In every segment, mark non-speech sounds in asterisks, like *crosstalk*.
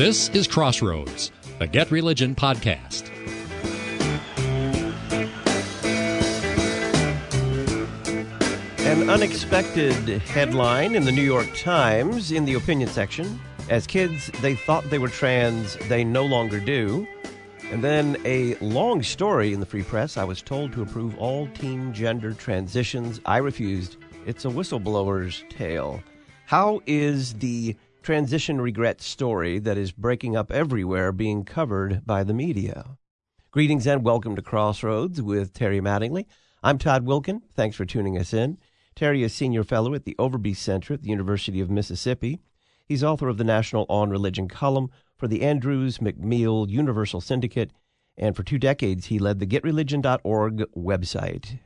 This is Crossroads, the Get Religion podcast. An unexpected headline in the New York Times in the opinion section. As kids, they thought they were trans, they no longer do. And then a long story in the Free Press. I was told to approve all teen gender transitions. I refused. It's a whistleblower's tale. How is the transition regret story that is breaking up everywhere being covered by the media? Greetings and welcome to Crossroads with Terry Mattingly. I'm Todd Wilken. Thanks for tuning us in. Terry is senior fellow at the Overby Center at the University of Mississippi. He's author of the National On Religion column for the Andrews McMeel Universal Syndicate, and for two decades he led the GetReligion.org website.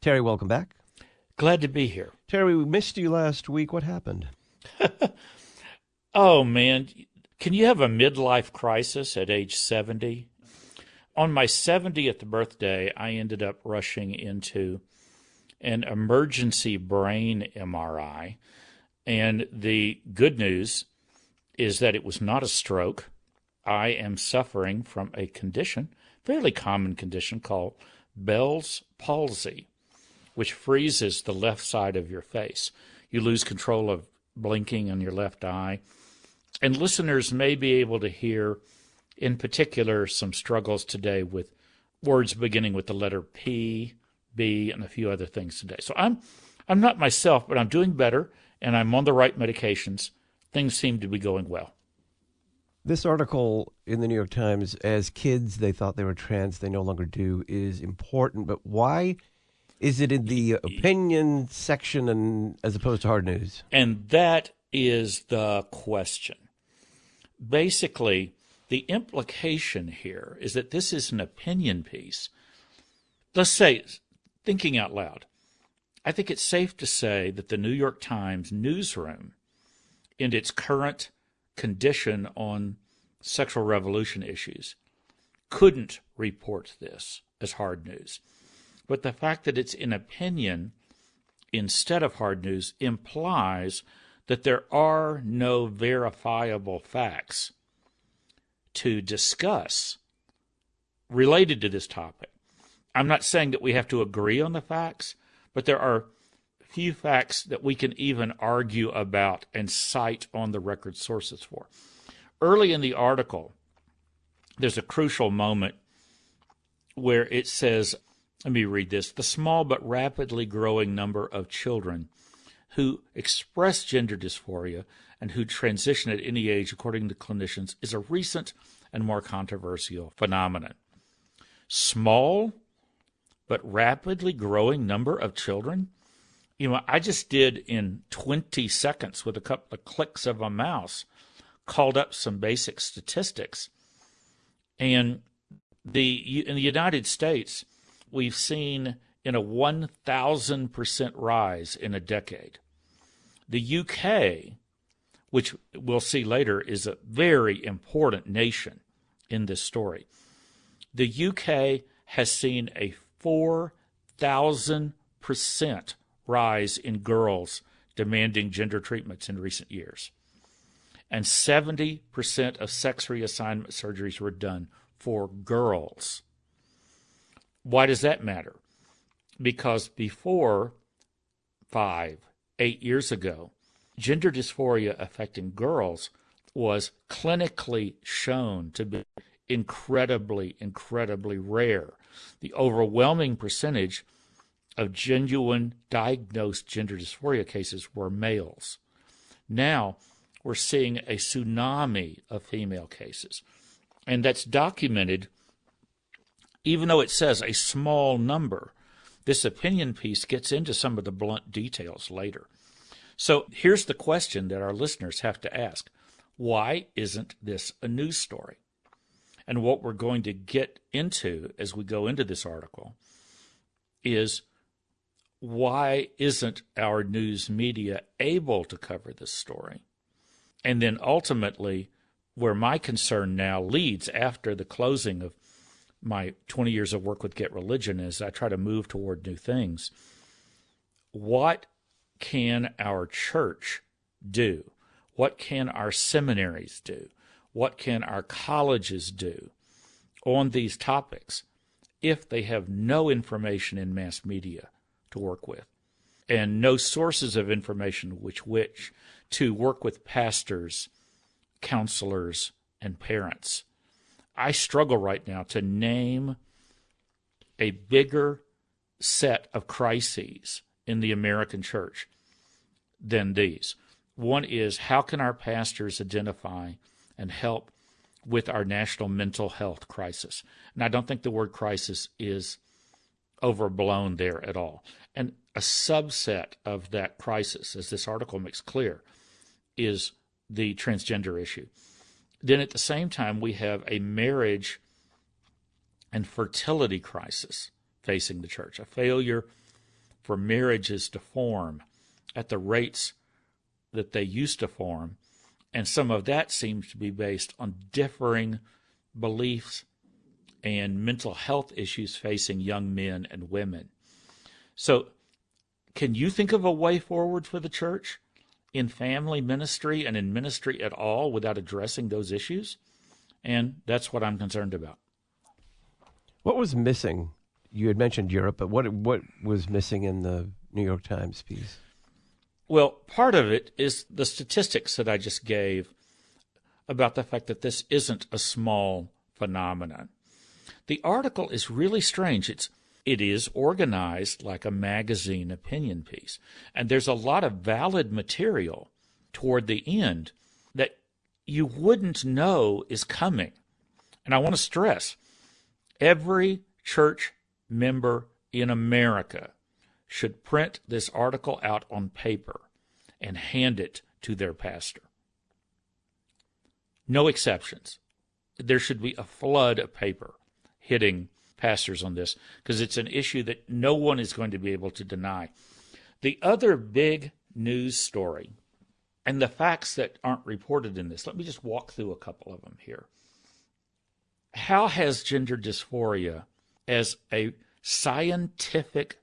Terry, welcome back. Glad to be here. Terry, we missed you last week. What happened? *laughs* oh, man. Can you have a midlife crisis at age 70? On my 70th birthday, I ended up rushing into an emergency brain MRI. And the good news is that it was not a stroke. I am suffering from a condition, fairly common condition called Bell's palsy, which freezes the left side of your face. You lose control of blinking on your left eye. And listeners may be able to hear, in particular, some struggles today with words beginning with the letter P, B, and a few other things today. So I'm I'm not myself, but I'm doing better and I'm on the right medications things seem to be going well. This article in the New York Times, as kids they thought they were trans, they no longer do, is important. But why is it in the opinion section and as opposed to hard news? And that is the question. Basically, the implication here is that this is an opinion piece. Let's say, thinking out loud, I think it's safe to say that the New York Times newsroom in its current condition on sexual revolution issues couldn't report this as hard news. But the fact that it's an opinion instead of hard news implies that there are no verifiable facts to discuss related to this topic. I'm not saying that we have to agree on the facts, but there are few facts that we can even argue about and cite on the record sources for. Early in the article, there's a crucial moment where it says, let me read this the small but rapidly growing number of children who express gender dysphoria and who transition at any age, according to clinicians, is a recent and more controversial phenomenon. Small but rapidly growing number of children you know, I just did in 20 seconds with a couple of clicks of a mouse, called up some basic statistics. And the in the United States, we've seen in a 1,000% rise in a decade. The UK, which we'll see later, is a very important nation in this story. The UK has seen a 4,000% rise in girls demanding gender treatments in recent years. And 70% of sex reassignment surgeries were done for girls. Why does that matter? Because before five, eight years ago, gender dysphoria affecting girls was clinically shown to be incredibly, incredibly rare. The overwhelming percentage of genuine diagnosed gender dysphoria cases were males. Now we're seeing a tsunami of female cases. And that's documented, even though it says a small number. This opinion piece gets into some of the blunt details later. So here's the question that our listeners have to ask Why isn't this a news story? And what we're going to get into as we go into this article is why isn't our news media able to cover this story? And then ultimately, where my concern now leads after the closing of my 20 years of work with Get Religion is I try to move toward new things. What can our church do? What can our seminaries do? what can our colleges do on these topics if they have no information in mass media to work with and no sources of information which which to work with pastors, counselors, and parents. I struggle right now to name a bigger set of crises in the American church than these. One is how can our pastors identify and help with our national mental health crisis? And I don't think the word crisis is overblown there at all. And a subset of that crisis, as this article makes clear, is the transgender issue. Then at the same time, we have a marriage and fertility crisis facing the church, a failure for marriages to form at the rates that they used to form. And some of that seems to be based on differing beliefs and mental health issues facing young men and women. So, can you think of a way forward for the church in family ministry and in ministry at all without addressing those issues? And that's what I'm concerned about. What was missing? You had mentioned Europe, but what what was missing in the New York Times piece? Well, part of it is the statistics that I just gave about the fact that this isn't a small phenomenon. The article is really strange. It's it is organized like a magazine opinion piece. And there's a lot of valid material toward the end that you wouldn't know is coming. And I want to stress every church member in America should print this article out on paper and hand it to their pastor. No exceptions. There should be a flood of paper hitting pastors on this because it's an issue that no one is going to be able to deny. The other big news story and the facts that aren't reported in this, let me just walk through a couple of them here. How has gender dysphoria as a scientific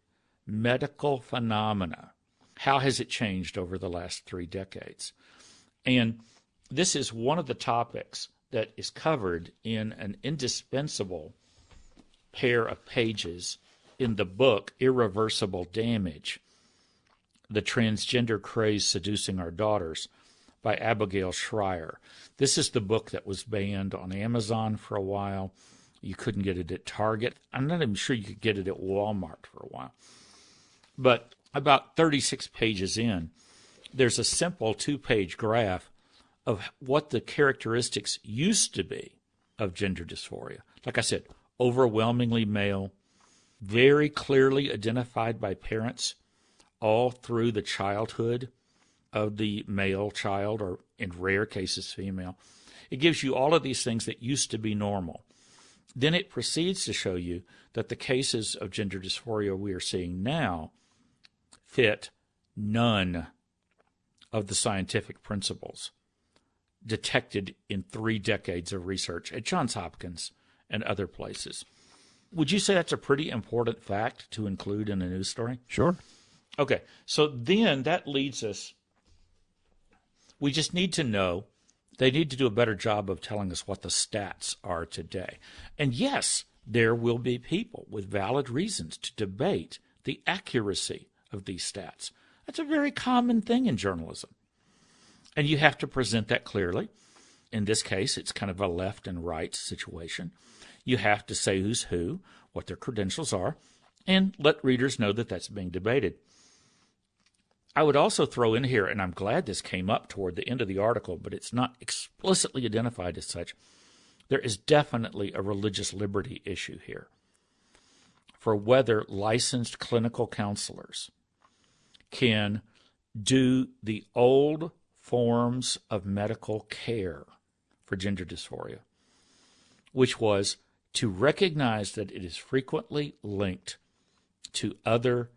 medical phenomena, how has it changed over the last three decades? And this is one of the topics that is covered in an indispensable pair of pages in the book Irreversible Damage The Transgender Craze Seducing Our Daughters by Abigail Shrier. This is the book that was banned on Amazon for a while. You couldn't get it at Target. I'm not even sure you could get it at Walmart for a while. But about 36 pages in, there's a simple two page graph of what the characteristics used to be of gender dysphoria. Like I said, overwhelmingly male, very clearly identified by parents all through the childhood of the male child, or in rare cases, female. It gives you all of these things that used to be normal. Then it proceeds to show you that the cases of gender dysphoria we are seeing now fit none of the scientific principles detected in three decades of research at Johns Hopkins and other places. Would you say that's a pretty important fact to include in a news story? Sure. Okay, so then that leads us. We just need to know. They need to do a better job of telling us what the stats are today. And yes, there will be people with valid reasons to debate the accuracy of these stats. That's a very common thing in journalism. And you have to present that clearly. In this case, it's kind of a left and right situation. You have to say who's who, what their credentials are, and let readers know that that's being debated. I would also throw in here, and I'm glad this came up toward the end of the article, but it's not explicitly identified as such. There is definitely a religious liberty issue here for whether licensed clinical counselors can do the old forms of medical care for gender dysphoria, which was to recognize that it is frequently linked to other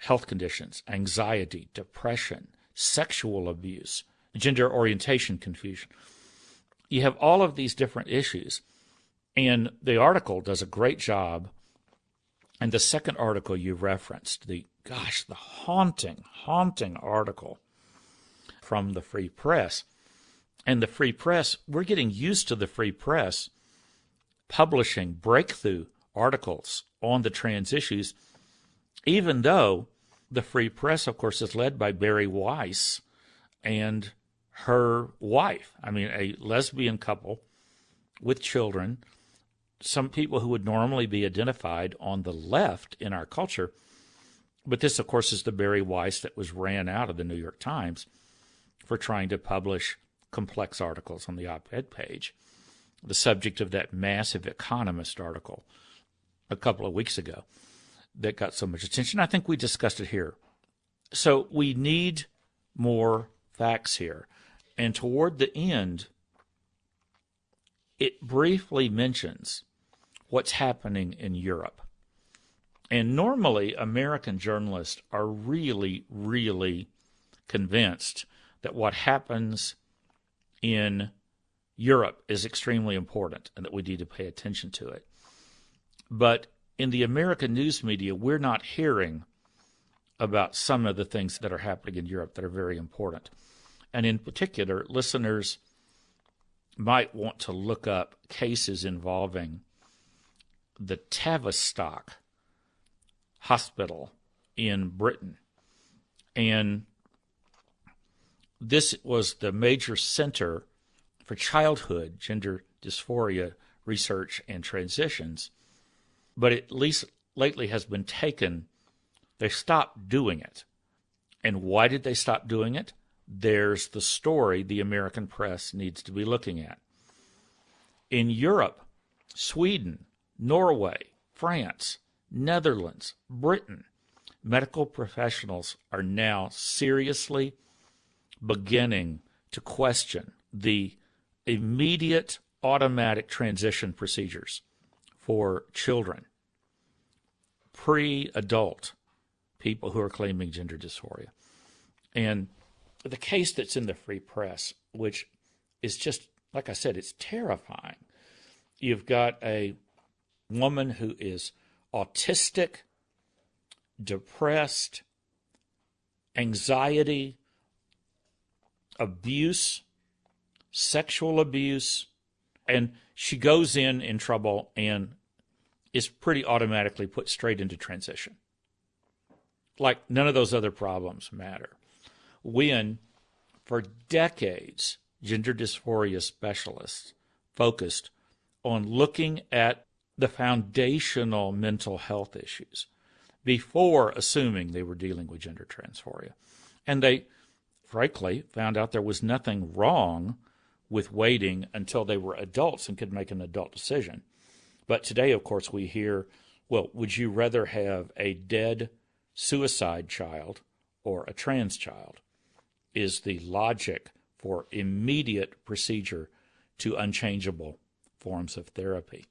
health conditions, anxiety, depression, sexual abuse, gender orientation confusion. You have all of these different issues. And the article does a great job. And the second article you referenced, the gosh, the haunting, haunting article from the Free Press, And the free press, we're getting used to the free press publishing breakthrough articles on the trans issues, even though the free press, of course, is led by Bari Weiss and her wife. I mean, a lesbian couple with children, some people who would normally be identified on the left in our culture. But this, of course, is the Bari Weiss that was ran out of the New York Times for trying to publish complex articles on the op ed page. The subject of that massive Economist article a couple of weeks ago that got so much attention. I think we discussed it here. So we need more facts here. And toward the end, it briefly mentions what's happening in Europe. And normally, American journalists are really, really convinced that what happens in Europe is extremely important and that we need to pay attention to it. But in the American news media, we're not hearing about some of the things that are happening in Europe that are very important. And in particular, listeners might want to look up cases involving the Tavistock Hospital in Britain. And this was the major center for childhood gender dysphoria research and transitions, but at least lately has been taken. They stopped doing it. And why did they stop doing it? there's the story the American press needs to be looking at. In Europe, Sweden, Norway, France, Netherlands, Britain, medical professionals are now seriously beginning to question the immediate automatic transition procedures for children, pre adult people who are claiming gender dysphoria. And the case that's in the free press, which is just, like I said, it's terrifying. You've got a woman who is autistic, depressed, anxiety, abuse, sexual abuse, and she goes in in trouble and is pretty automatically put straight into transition. Like none of those other problems matter when, for decades, gender dysphoria specialists focused on looking at the foundational mental health issues before assuming they were dealing with gender dysphoria. And they, frankly, found out there was nothing wrong with waiting until they were adults and could make an adult decision. But today, of course, we hear, well, would you rather have a dead suicide child or a trans child? is the logic for immediate procedure to unchangeable forms of therapy.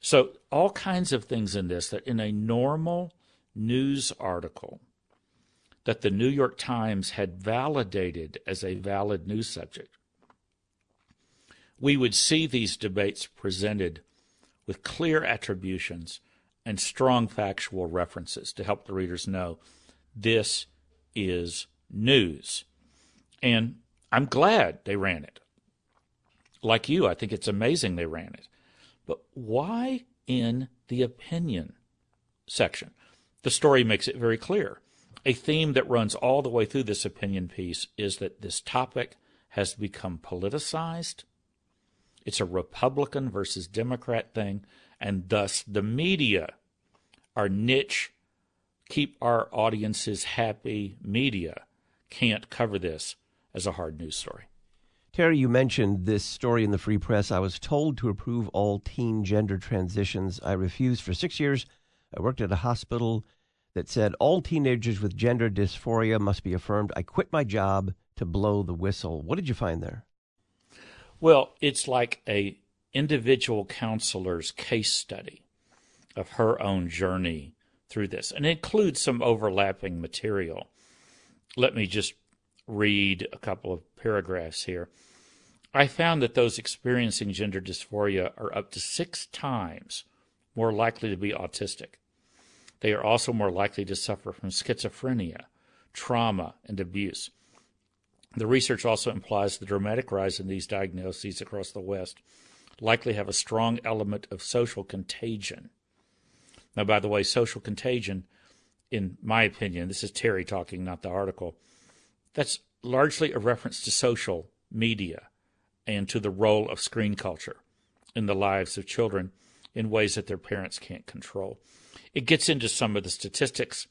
So, all kinds of things in this that in a normal news article that the New York Times had validated as a valid news subject, we would see these debates presented with clear attributions and strong factual references to help the readers know this is news. And I'm glad they ran it. Like you, I think it's amazing they ran it. But why in the opinion section? The story makes it very clear. A theme that runs all the way through this opinion piece is that this topic has become politicized. It's a Republican versus Democrat thing, and thus the media, our niche, keep our audiences happy media, can't cover this as a hard news story. Terry, you mentioned this story in the Free Press. I was told to approve all teen gender transitions. I refused for six years. I worked at a hospital that said all teenagers with gender dysphoria must be affirmed. I quit my job to blow the whistle. What did you find there? Well, it's like a individual counselor's case study of her own journey through this, and includes some overlapping material. Let me just read a couple of paragraphs here. I found that those experiencing gender dysphoria are up to six times more likely to be autistic. They are also more likely to suffer from schizophrenia, trauma, and abuse. The research also implies the dramatic rise in these diagnoses across the West likely have a strong element of social contagion. Now, by the way, social contagion, in my opinion, this is Terry talking, not the article, that's largely a reference to social media and to the role of screen culture in the lives of children in ways that their parents can't control. It gets into some of the statistics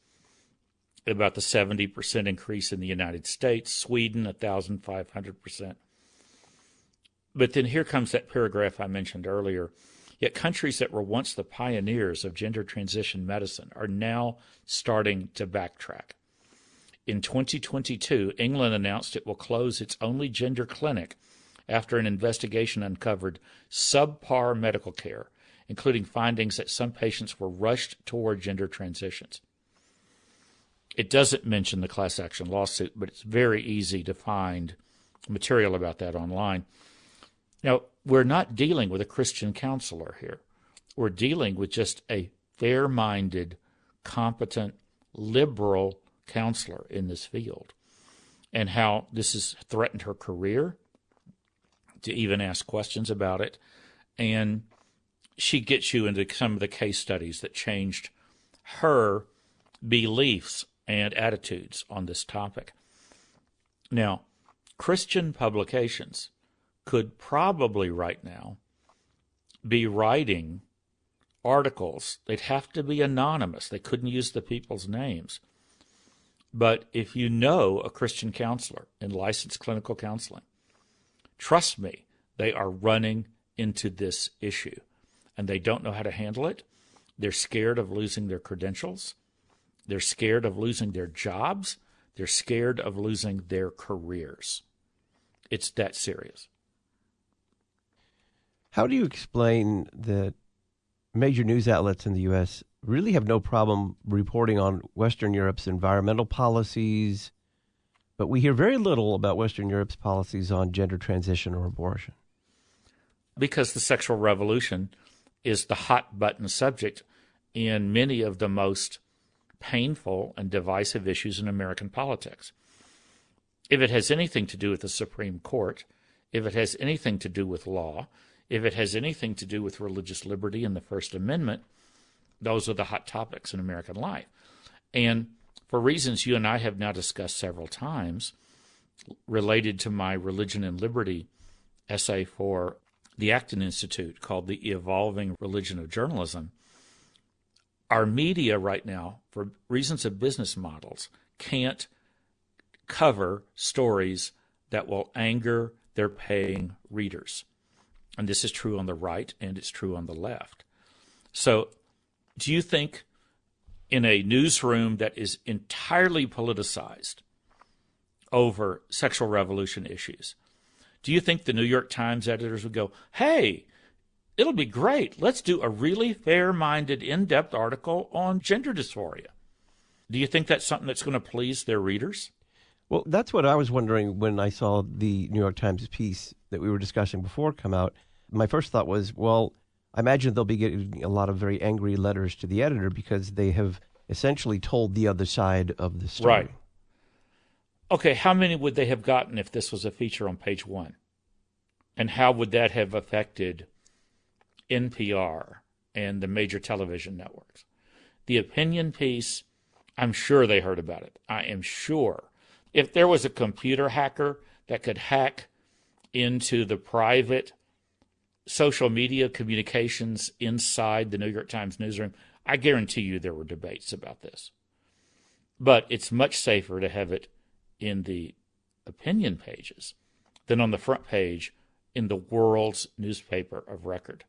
about the 70% increase in the United States, Sweden, 1,500%. But then here comes that paragraph I mentioned earlier. Yet countries that were once the pioneers of gender transition medicine are now starting to backtrack. In 2022, England announced it will close its only gender clinic after an investigation uncovered subpar medical care, including findings that some patients were rushed toward gender transitions. It doesn't mention the class action lawsuit, but it's very easy to find material about that online. Now, we're not dealing with a Christian counselor here. We're dealing with just a fair minded, competent, liberal counselor in this field, and how this has threatened her career to even ask questions about it. And she gets you into some of the case studies that changed her beliefs and attitudes on this topic. Now, Christian publications could probably right now be writing articles. They'd have to be anonymous, they couldn't use the people's names. But if you know a Christian counselor in licensed clinical counseling, trust me, they are running into this issue and they don't know how to handle it. They're scared of losing their credentials. They're scared of losing their jobs. They're scared of losing their careers. It's that serious. How do you explain that major news outlets in the U.S. really have no problem reporting on Western Europe's environmental policies, but we hear very little about Western Europe's policies on gender transition or abortion? Because the sexual revolution is the hot button subject in many of the most painful and divisive issues in American politics. If it has anything to do with the Supreme Court, if it has anything to do with law, if it has anything to do with religious liberty and the First Amendment, those are the hot topics in American life. And for reasons you and I have now discussed several times, related to my religion and liberty essay for the Acton Institute called The Evolving Religion of Journalism, our media right now, for reasons of business models, can't cover stories that will anger their paying readers. And this is true on the right and it's true on the left. So, do you think in a newsroom that is entirely politicized over sexual revolution issues, do you think the New York Times editors would go, hey, It'll be great. Let's do a really fair minded, in depth article on gender dysphoria. Do you think that's something that's going to please their readers? Well, that's what I was wondering when I saw the New York Times piece that we were discussing before come out. My first thought was, well, I imagine they'll be getting a lot of very angry letters to the editor because they have essentially told the other side of the story. Right. Okay, how many would they have gotten if this was a feature on page one? And how would that have affected NPR and the major television networks. The opinion piece, I'm sure they heard about it. I am sure. If there was a computer hacker that could hack into the private social media communications inside the New York Times newsroom, I guarantee you there were debates about this. But it's much safer to have it in the opinion pages than on the front page in the world's newspaper of record.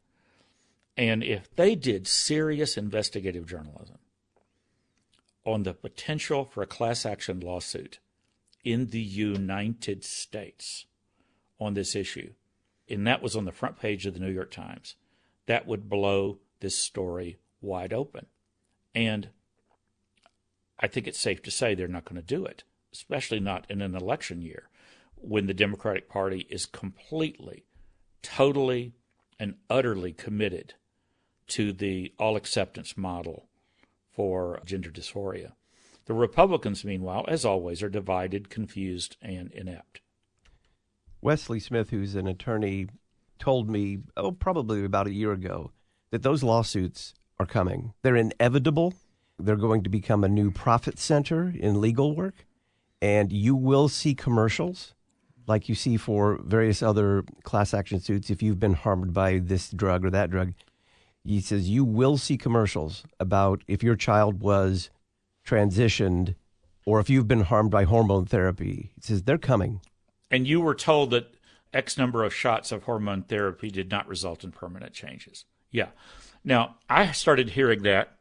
And if they did serious investigative journalism on the potential for a class action lawsuit in the United States on this issue, and that was on the front page of the New York Times, that would blow this story wide open. And I think it's safe to say they're not going to do it, especially not in an election year when the Democratic Party is completely, totally, and utterly committed to the all acceptance model for gender dysphoria. The Republicans, meanwhile, as always, are divided, confused, and inept. Wesley Smith, who's an attorney, told me, oh, probably about a year ago, that those lawsuits are coming. They're inevitable. They're going to become a new profit center in legal work. And you will see commercials like you see for various other class action suits if you've been harmed by this drug or that drug. He says you will see commercials about if your child was transitioned or if you've been harmed by hormone therapy. He says they're coming. And you were told that X number of shots of hormone therapy did not result in permanent changes. Yeah. Now, I started hearing that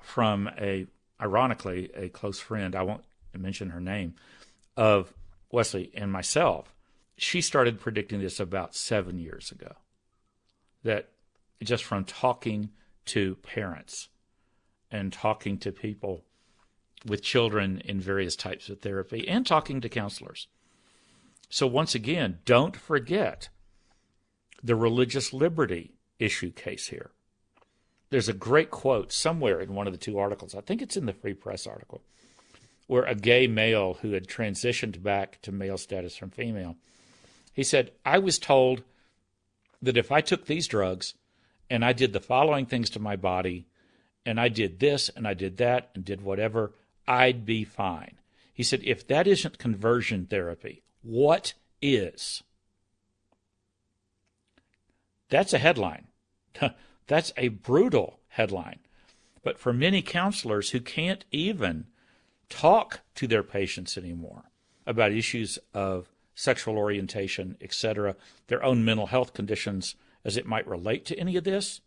from a, ironically, a close friend. I won't mention her name, of Wesley and myself. She started predicting this about seven years ago. That just from talking to parents and talking to people with children in various types of therapy and talking to counselors. So, once again, don't forget the religious liberty issue case here. There's a great quote somewhere in one of the two articles. I think it's in the Free Press article, where a gay male who had transitioned back to male status from female, he said, I was told that if I took these drugs and I did the following things to my body, and I did this and I did that and did whatever, I'd be fine. He said, if that isn't conversion therapy, what is? That's a headline. *laughs* That's a brutal headline. But for many counselors who can't even talk to their patients anymore about issues of sexual orientation, etc., their own mental health conditions as it might relate to any of this,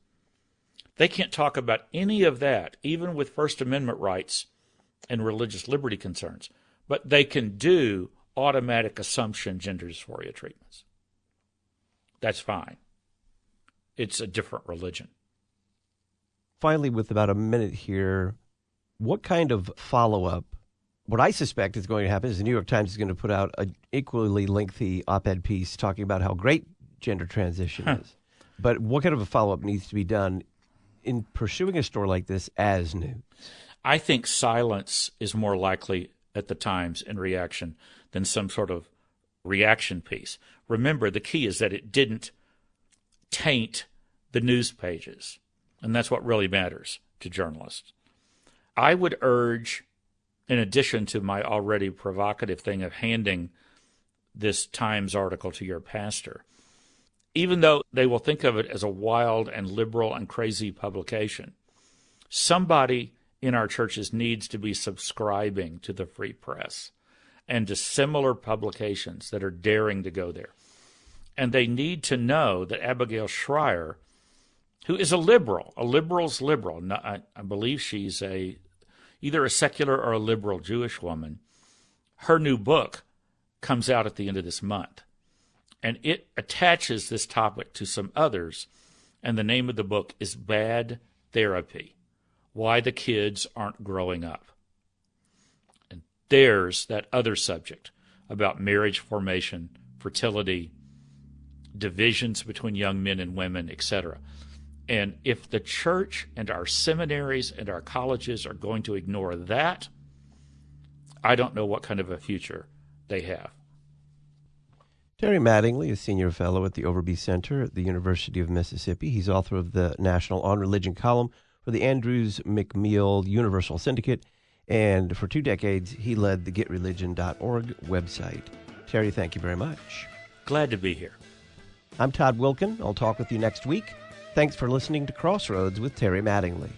they can't talk about any of that, even with First Amendment rights and religious liberty concerns. But they can do automatic assumption gender dysphoria treatments. That's fine. It's a different religion. Finally, with about a minute here, what kind of follow up? What I suspect is going to happen is the New York Times is going to put out an equally lengthy op ed piece talking about how great gender transition huh. is. But what kind of a follow up needs to be done in pursuing a story like this as news? I think silence is more likely at the Times in reaction than some sort of reaction piece. Remember, the key is that it didn't taint the news pages. And that's what really matters to journalists. I would urge, in addition to my already provocative thing of handing this Times article to your pastor, even though they will think of it as a wild and liberal and crazy publication, somebody in our churches needs to be subscribing to the free press and to similar publications that are daring to go there. And they need to know that Abigail Shrier, who is a liberal, a liberal's liberal, I, believe she's a either a secular or a liberal Jewish woman, her new book comes out at the end of this month. And it attaches this topic to some others. And the name of the book is Bad Therapy Why the Kids Aren't Growing Up. And there's that other subject about marriage formation, fertility, divisions between young men and women, etc. And if the church and our seminaries and our colleges are going to ignore that, I don't know what kind of a future they have. Terry Mattingly is senior fellow at the Overby Center at the University of Mississippi. He's author of the National On Religion column for the Andrews McMeel Universal Syndicate, and for two decades, he led the GetReligion.org website. Terry, thank you very much. Glad to be here. I'm Todd Wilken. I'll talk with you next week. Thanks for listening to Crossroads with Terry Mattingly.